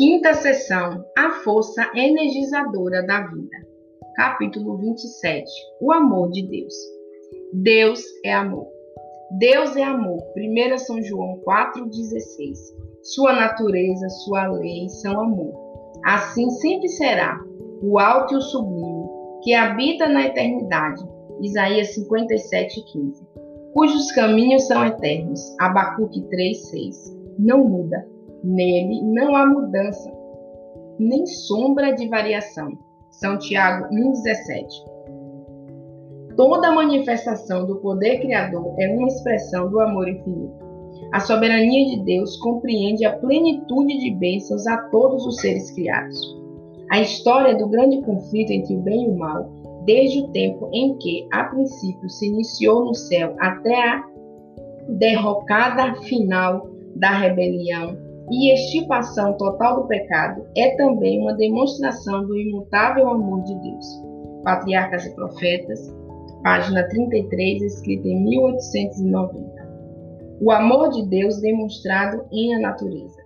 Quinta sessão: A força energizadora da vida. Capítulo 27: O amor de Deus. Deus é amor. Deus é amor. 1 São João 4,16. Sua natureza, sua lei são amor. Assim sempre será o alto e o sublime, que habita na eternidade. Isaías 57,15. Cujos caminhos são eternos. Abacuque 3,6. Não muda Nele não há mudança, nem sombra de variação. São Tiago 1,17. Toda manifestação do poder criador é uma expressão do amor infinito. A soberania de Deus compreende a plenitude de bênçãos a todos os seres criados. A história do grande conflito entre o bem e o mal, desde o tempo em que, a princípio, se iniciou no céu até a derrocada final da rebelião e extirpação total do pecado é também uma demonstração do imutável amor de Deus. Patriarcas e Profetas, página 33, escrita em 1890. O amor de Deus demonstrado em a natureza.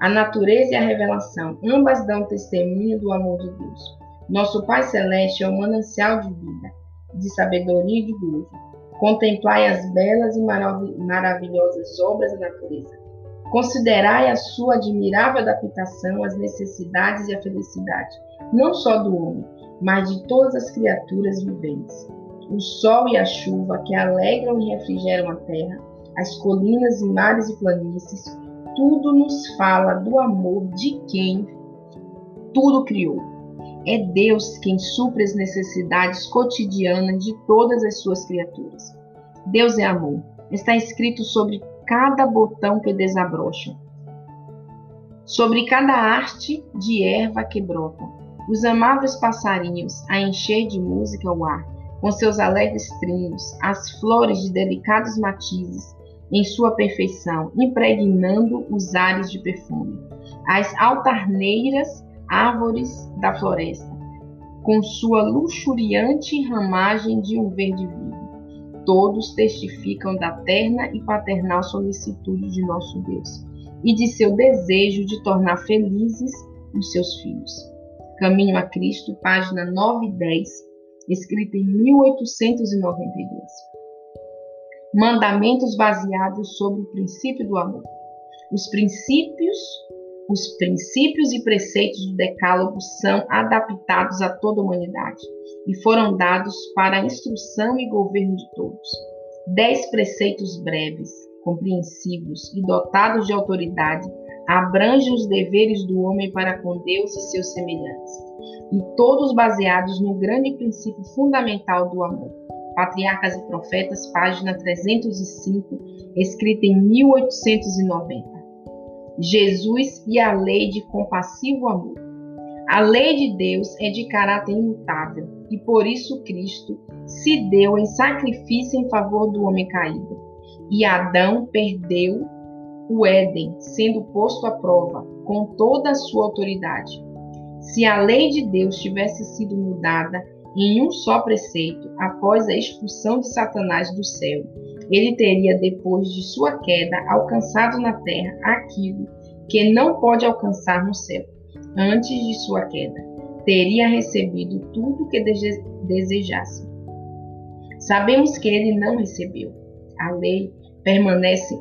A natureza e a revelação, ambas dão testemunho do amor de Deus. Nosso Pai Celeste é um manancial de vida, de sabedoria e de gozo. Contemplai as belas e maravilhosas obras da natureza Considerai a sua admirável adaptação às necessidades e à felicidade, não só do homem, mas de todas as criaturas viventes. O sol e a chuva que alegram e refrigeram a terra, as colinas e mares e planícies, tudo nos fala do amor de quem tudo criou. É Deus quem supre as necessidades cotidianas de todas as suas criaturas. Deus é amor. Está escrito sobre cada botão que desabrocha, sobre cada haste de erva que brota, os amáveis passarinhos a encher de música o ar, com seus alegres trinos, as flores de delicados matizes, em sua perfeição, impregnando os ares de perfume, as altarneiras árvores da floresta, com sua luxuriante ramagem de um verde vivo todos testificam da terna e paternal solicitude de nosso Deus e de seu desejo de tornar felizes os seus filhos. Caminho a Cristo, página 9 e 10, escrita em 1892. Mandamentos baseados sobre o princípio do amor. Os princípios, os princípios e preceitos do Decálogo são adaptados a toda a humanidade e foram dados para a instrução e governo de todos. Dez preceitos breves, compreensivos e dotados de autoridade abrangem os deveres do homem para com Deus e seus semelhantes, e todos baseados no grande princípio fundamental do amor. Patriarcas e Profetas, página 305, escrita em 1890. Jesus e a lei de compassivo amor. A lei de Deus é de caráter imutável e por isso Cristo se deu em sacrifício em favor do homem caído. E Adão perdeu o Éden, sendo posto à prova com toda a sua autoridade. Se a lei de Deus tivesse sido mudada em um só preceito após a expulsão de Satanás do céu, ele teria, depois de sua queda, alcançado na terra aquilo que não pode alcançar no céu antes de sua queda, teria recebido tudo que desejasse. Sabemos que ele não recebeu. A lei permanece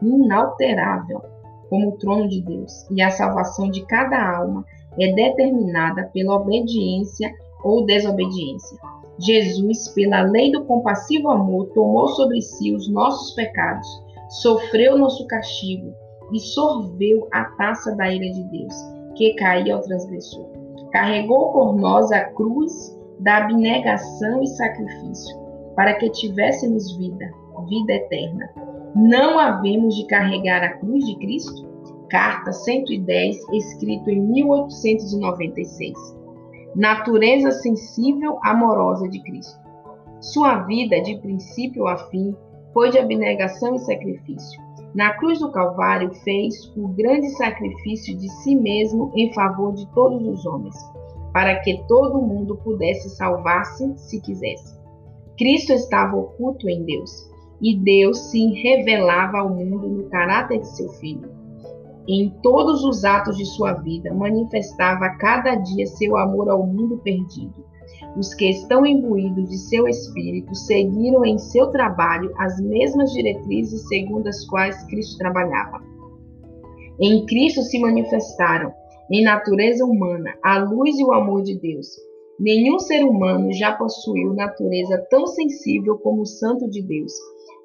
inalterável como o trono de Deus, e a salvação de cada alma é determinada pela obediência ou desobediência. Jesus, pela lei do compassivo amor, tomou sobre si os nossos pecados, sofreu nosso castigo e sorveu a taça da ira de Deus que caía ao transgressor. Carregou por nós a cruz da abnegação e sacrifício, para que tivéssemos vida, vida eterna. Não havemos de carregar a cruz de Cristo? Carta 110, escrito em 1896. Natureza sensível, amorosa de Cristo. Sua vida, de princípio a fim, foi de abnegação e sacrifício na cruz do Calvário fez o grande sacrifício de si mesmo em favor de todos os homens, para que todo mundo pudesse salvar-se se quisesse. Cristo estava oculto em Deus, e Deus se revelava ao mundo no caráter de seu Filho. Em todos os atos de sua vida, manifestava a cada dia seu amor ao mundo perdido. Os que estão imbuídos de seu espírito seguiram em seu trabalho as mesmas diretrizes segundo as quais Cristo trabalhava. Em Cristo se manifestaram, em natureza humana, a luz e o amor de Deus. Nenhum ser humano já possuiu natureza tão sensível como o Santo de Deus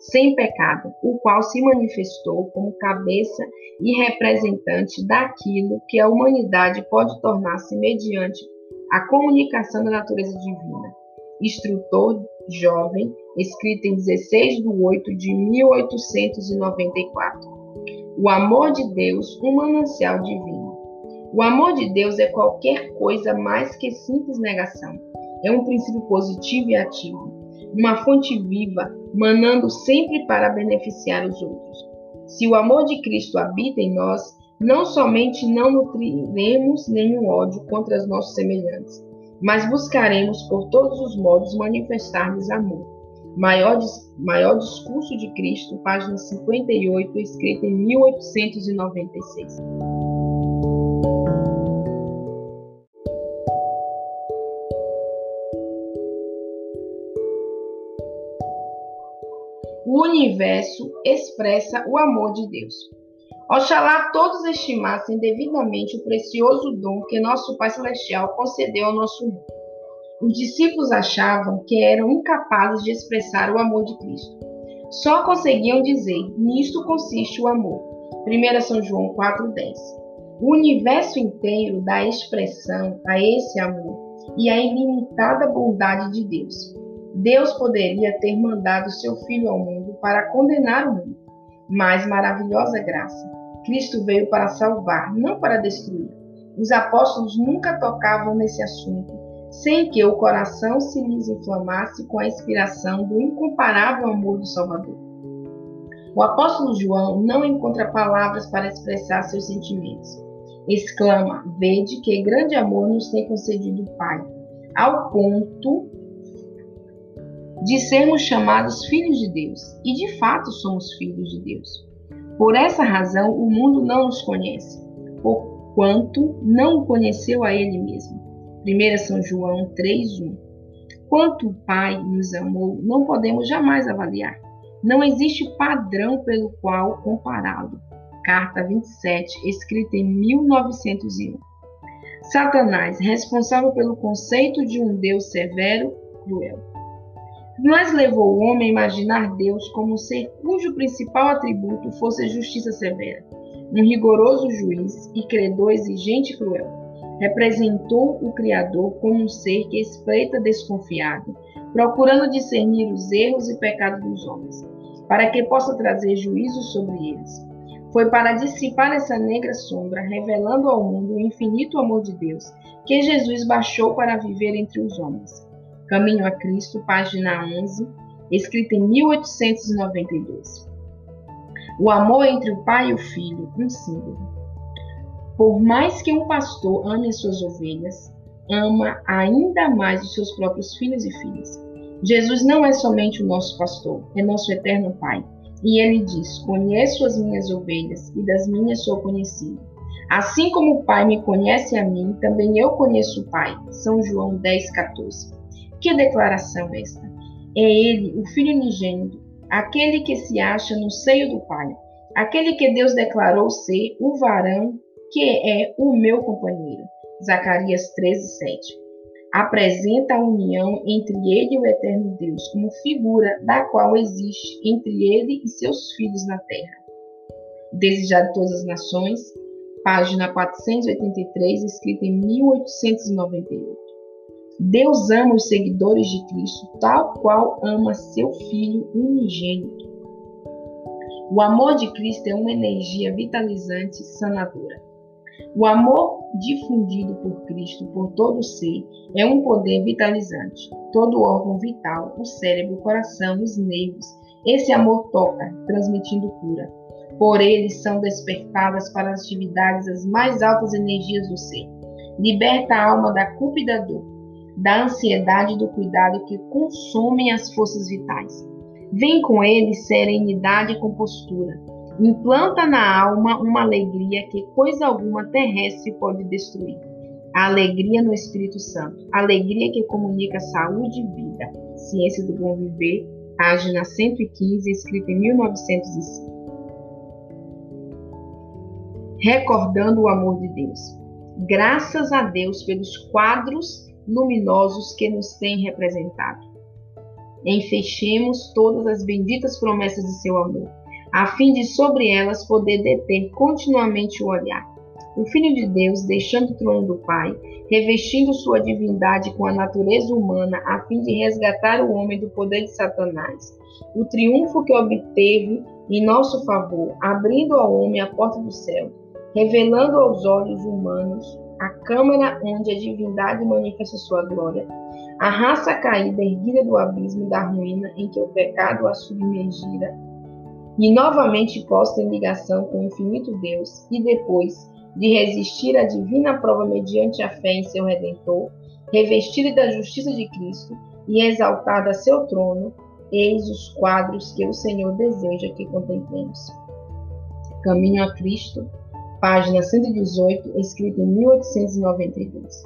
sem pecado, o qual se manifestou como cabeça e representante daquilo que a humanidade pode tornar-se mediante a comunicação da natureza divina. Instrutor jovem, escrito em 16 de 8 de 1894. O amor de Deus, um manancial divino. O amor de Deus é qualquer coisa mais que simples negação. É um princípio positivo e ativo uma fonte viva, manando sempre para beneficiar os outros. Se o amor de Cristo habita em nós, não somente não nutriremos nenhum ódio contra os nossos semelhantes, mas buscaremos por todos os modos manifestar-lhes amor. Maior, maior Discurso de Cristo, página 58, escrita em 1896. O universo expressa o amor de Deus. Oxalá todos estimassem devidamente o precioso dom que nosso Pai Celestial concedeu ao nosso mundo. Os discípulos achavam que eram incapazes de expressar o amor de Cristo. Só conseguiam dizer: nisto consiste o amor. 1 São João 4,10. O universo inteiro dá expressão a esse amor e à ilimitada bondade de Deus. Deus poderia ter mandado seu Filho ao mundo para condenar o mundo. Mas maravilhosa graça, Cristo veio para salvar, não para destruir. Os apóstolos nunca tocavam nesse assunto, sem que o coração se lhes inflamasse com a inspiração do incomparável amor do Salvador. O apóstolo João não encontra palavras para expressar seus sentimentos. Exclama: Vede que grande amor nos tem concedido o Pai, ao ponto de sermos chamados filhos de Deus. E de fato somos filhos de Deus. Por essa razão, o mundo não nos conhece, porquanto não o conheceu a Ele mesmo. 1 São João 3,1 Quanto o Pai nos amou, não podemos jamais avaliar. Não existe padrão pelo qual compará-lo. Carta 27, escrita em 1901. Satanás, responsável pelo conceito de um Deus severo, cruel mas levou o homem a imaginar Deus como um ser cujo principal atributo fosse a justiça severa, um rigoroso juiz e credor exigente e cruel. Representou o Criador como um ser que espreita desconfiado, procurando discernir os erros e pecados dos homens, para que possa trazer juízo sobre eles. Foi para dissipar essa negra sombra, revelando ao mundo o infinito amor de Deus, que Jesus baixou para viver entre os homens Caminho a Cristo, página 11, escrita em 1892. O amor entre o pai e o filho, um símbolo. Por mais que um pastor ame as suas ovelhas, ama ainda mais os seus próprios filhos e filhas. Jesus não é somente o nosso pastor, é nosso eterno Pai. E ele diz: Conheço as minhas ovelhas e das minhas sou conhecido. Assim como o Pai me conhece a mim, também eu conheço o Pai. São João 10, 14. Que declaração esta? É ele, o Filho unigênito, aquele que se acha no seio do Pai, aquele que Deus declarou ser o varão que é o meu companheiro. Zacarias 13, 7. Apresenta a união entre ele e o eterno Deus como figura da qual existe entre ele e seus filhos na terra. Desejado de todas as nações, página 483, escrita em 1898. Deus ama os seguidores de Cristo tal qual ama seu Filho unigênito. O amor de Cristo é uma energia vitalizante sanadora. O amor difundido por Cristo por todo o ser é um poder vitalizante. Todo órgão vital, o cérebro, o coração, os nervos, esse amor toca, transmitindo cura. Por ele são despertadas para as atividades as mais altas energias do ser. Liberta a alma da culpa e da dor da ansiedade do cuidado que consomem as forças vitais. Vem com ele serenidade e compostura, Implanta na alma uma alegria que coisa alguma terrestre pode destruir. A alegria no Espírito Santo. Alegria que comunica saúde e vida. Ciência do Bom Viver, página 115, escrita em 1905. Recordando o amor de Deus. Graças a Deus pelos quadros luminosos que nos tem representado. Enfechemos todas as benditas promessas de seu amor, a fim de sobre elas poder deter continuamente o olhar. O Filho de Deus, deixando o trono do Pai, revestindo sua divindade com a natureza humana, a fim de resgatar o homem do poder de Satanás. O triunfo que obteve em nosso favor, abrindo ao homem a porta do céu, revelando aos olhos humanos a câmara onde a divindade manifesta sua glória, a raça caída erguida do abismo da ruína em que o pecado a submergira, e novamente posta em ligação com o infinito Deus, e depois de resistir à divina prova mediante a fé em seu Redentor, revestida da justiça de Cristo e exaltada a seu trono, eis os quadros que o Senhor deseja que contemplemos. Caminho a Cristo, página 118, escrito em 1892.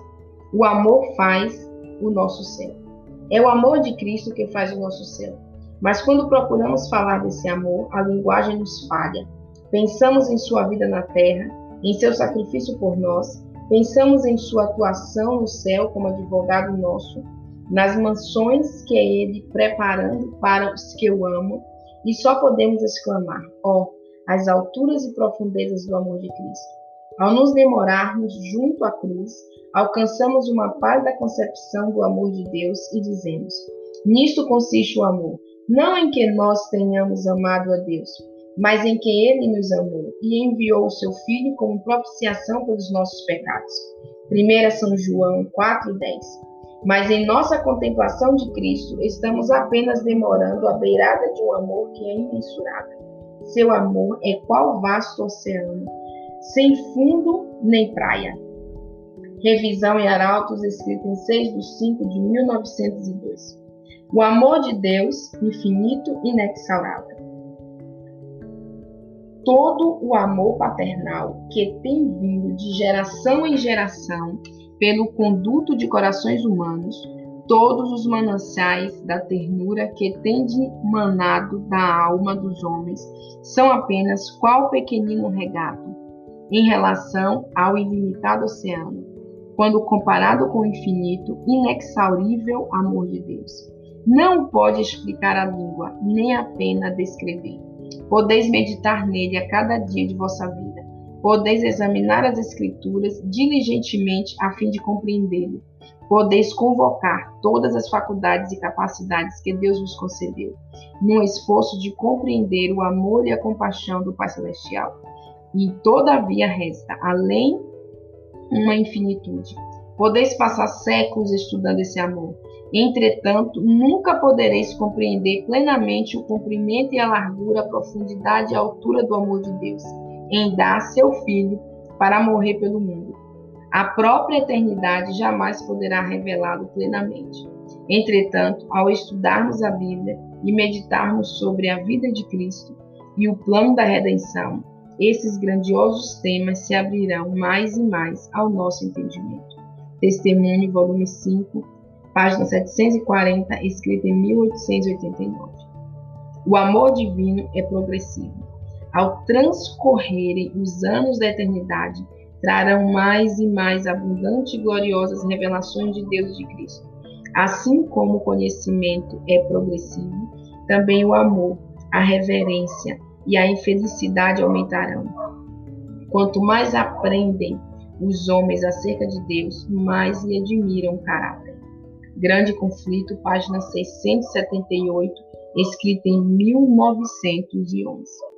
O amor faz o nosso céu. É o amor de Cristo que faz o nosso céu. Mas quando procuramos falar desse amor, a linguagem nos falha. Pensamos em sua vida na terra, em seu sacrifício por nós, pensamos em sua atuação no céu como advogado nosso, nas mansões que é ele preparando para os que eu amo, e só podemos exclamar: ó, oh, as alturas e profundezas do amor de Cristo. Ao nos demorarmos junto à cruz, alcançamos uma pálida concepção do amor de Deus e dizemos: Nisto consiste o amor, não em que nós tenhamos amado a Deus, mas em que ele nos amou e enviou o seu Filho como propiciação pelos nossos pecados. 1 São João 4,10 Mas em nossa contemplação de Cristo, estamos apenas demorando à beirada de um amor que é imensurável. Seu amor é qual vasto oceano, sem fundo nem praia. Revisão em Arautos, escrita em 6 de 5 de 1902. O amor de Deus, infinito e inexaurável. Todo o amor paternal que tem vindo de geração em geração pelo conduto de corações humanos, todos os mananciais da ternura que tem de manado da alma dos homens são apenas qual pequenino regato em relação ao ilimitado oceano, quando comparado com o infinito, inexaurível amor de Deus. Não pode explicar a língua, nem a pena descrever. Podeis meditar nele a cada dia de vossa vida. Podeis examinar as Escrituras diligentemente a fim de compreendê-lo podeis convocar todas as faculdades e capacidades que Deus vos concedeu, num esforço de compreender o amor e a compaixão do Pai Celestial. E todavia resta, além, uma infinitude. Podeis passar séculos estudando esse amor. Entretanto, nunca podereis compreender plenamente o comprimento e a largura, a profundidade e a altura do amor de Deus, em dar seu Filho para morrer pelo mundo a própria eternidade jamais poderá revelá-lo plenamente. Entretanto, ao estudarmos a Bíblia e meditarmos sobre a vida de Cristo e o plano da redenção, esses grandiosos temas se abrirão mais e mais ao nosso entendimento. Testemunho, volume 5, página 740, escrita em 1889. O amor divino é progressivo. Ao transcorrerem os anos da eternidade, trarão mais e mais abundantes e gloriosas revelações de Deus de Cristo. Assim como o conhecimento é progressivo, também o amor, a reverência e a infelicidade aumentarão. Quanto mais aprendem os homens acerca de Deus, mais lhe admiram o caráter. Grande Conflito, página 678, escrita em 1911.